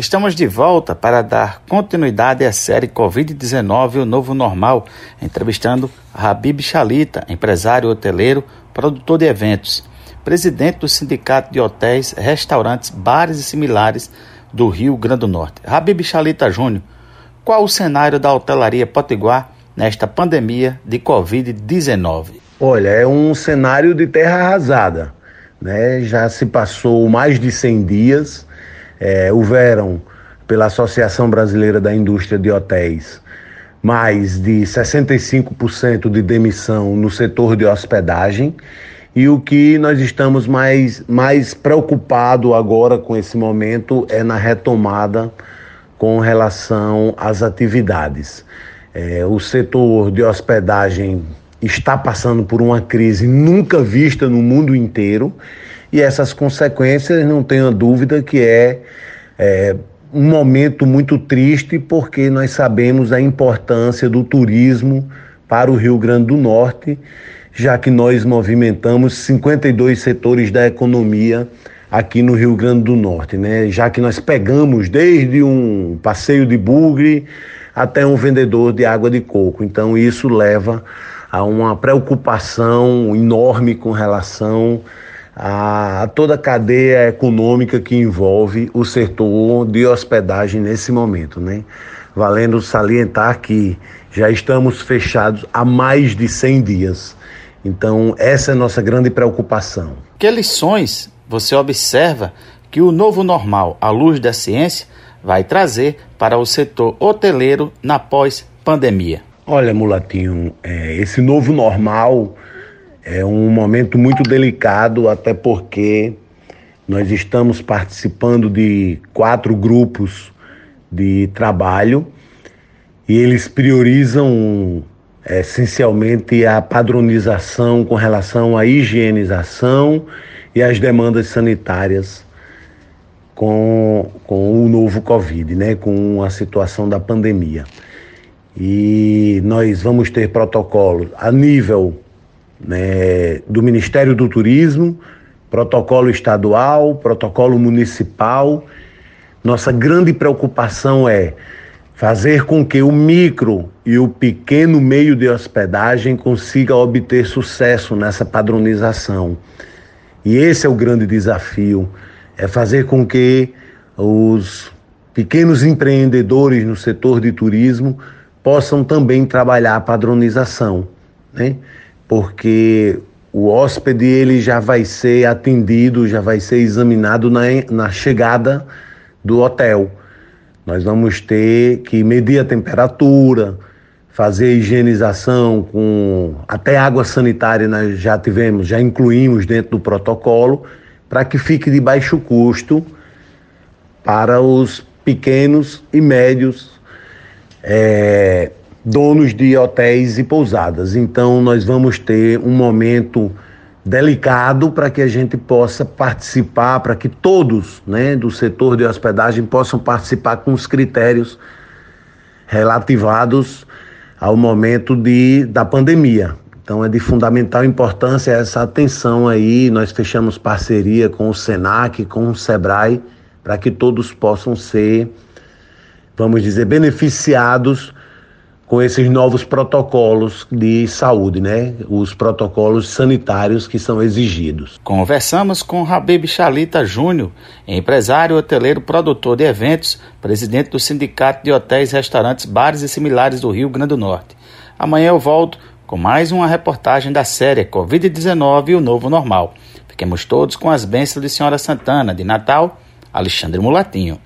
Estamos de volta para dar continuidade à série Covid-19 o Novo Normal, entrevistando Habib Chalita, empresário hoteleiro, produtor de eventos, presidente do Sindicato de Hotéis, Restaurantes, Bares e Similares do Rio Grande do Norte. Habib Chalita Júnior, qual o cenário da hotelaria potiguar nesta pandemia de Covid-19? Olha, é um cenário de terra arrasada. Né? Já se passou mais de 100 dias é, houveram, pela Associação Brasileira da Indústria de Hotéis, mais de 65% de demissão no setor de hospedagem. E o que nós estamos mais, mais preocupados agora com esse momento é na retomada com relação às atividades. É, o setor de hospedagem está passando por uma crise nunca vista no mundo inteiro e essas consequências, não tenho dúvida que é, é um momento muito triste, porque nós sabemos a importância do turismo para o Rio Grande do Norte, já que nós movimentamos 52 setores da economia aqui no Rio Grande do Norte, né? Já que nós pegamos desde um passeio de bugre até um vendedor de água de coco. Então isso leva a uma preocupação enorme com relação a, a toda a cadeia econômica que envolve o setor de hospedagem nesse momento, né? Valendo salientar que já estamos fechados há mais de 100 dias. Então, essa é a nossa grande preocupação. Que lições você observa que o novo normal, à luz da ciência, vai trazer para o setor hoteleiro na pós-pandemia? Olha, Mulatinho, é, esse novo normal é um momento muito delicado, até porque nós estamos participando de quatro grupos de trabalho e eles priorizam essencialmente a padronização com relação à higienização e às demandas sanitárias com, com o novo Covid, né, com a situação da pandemia. E nós vamos ter protocolos a nível né, do Ministério do Turismo, protocolo estadual, protocolo municipal. Nossa grande preocupação é fazer com que o micro e o pequeno meio de hospedagem consiga obter sucesso nessa padronização. E esse é o grande desafio, é fazer com que os pequenos empreendedores no setor de turismo possam também trabalhar a padronização, né? porque o hóspede ele já vai ser atendido, já vai ser examinado na, na chegada do hotel. Nós vamos ter que medir a temperatura, fazer higienização com até água sanitária nós já tivemos, já incluímos dentro do protocolo para que fique de baixo custo para os pequenos e médios é, donos de hotéis e pousadas. Então, nós vamos ter um momento delicado para que a gente possa participar, para que todos né, do setor de hospedagem possam participar com os critérios relativados ao momento de, da pandemia. Então é de fundamental importância essa atenção aí. Nós fechamos parceria com o SENAC, com o SEBRAE, para que todos possam ser, vamos dizer, beneficiados com esses novos protocolos de saúde, né? Os protocolos sanitários que são exigidos. Conversamos com Habib Chalita Júnior, empresário hoteleiro, produtor de eventos, presidente do Sindicato de Hotéis, Restaurantes, Bares e Similares do Rio Grande do Norte. Amanhã eu volto com mais uma reportagem da série Covid-19 e o Novo Normal. Fiquemos todos com as bênçãos de Senhora Santana, de Natal, Alexandre Mulatinho.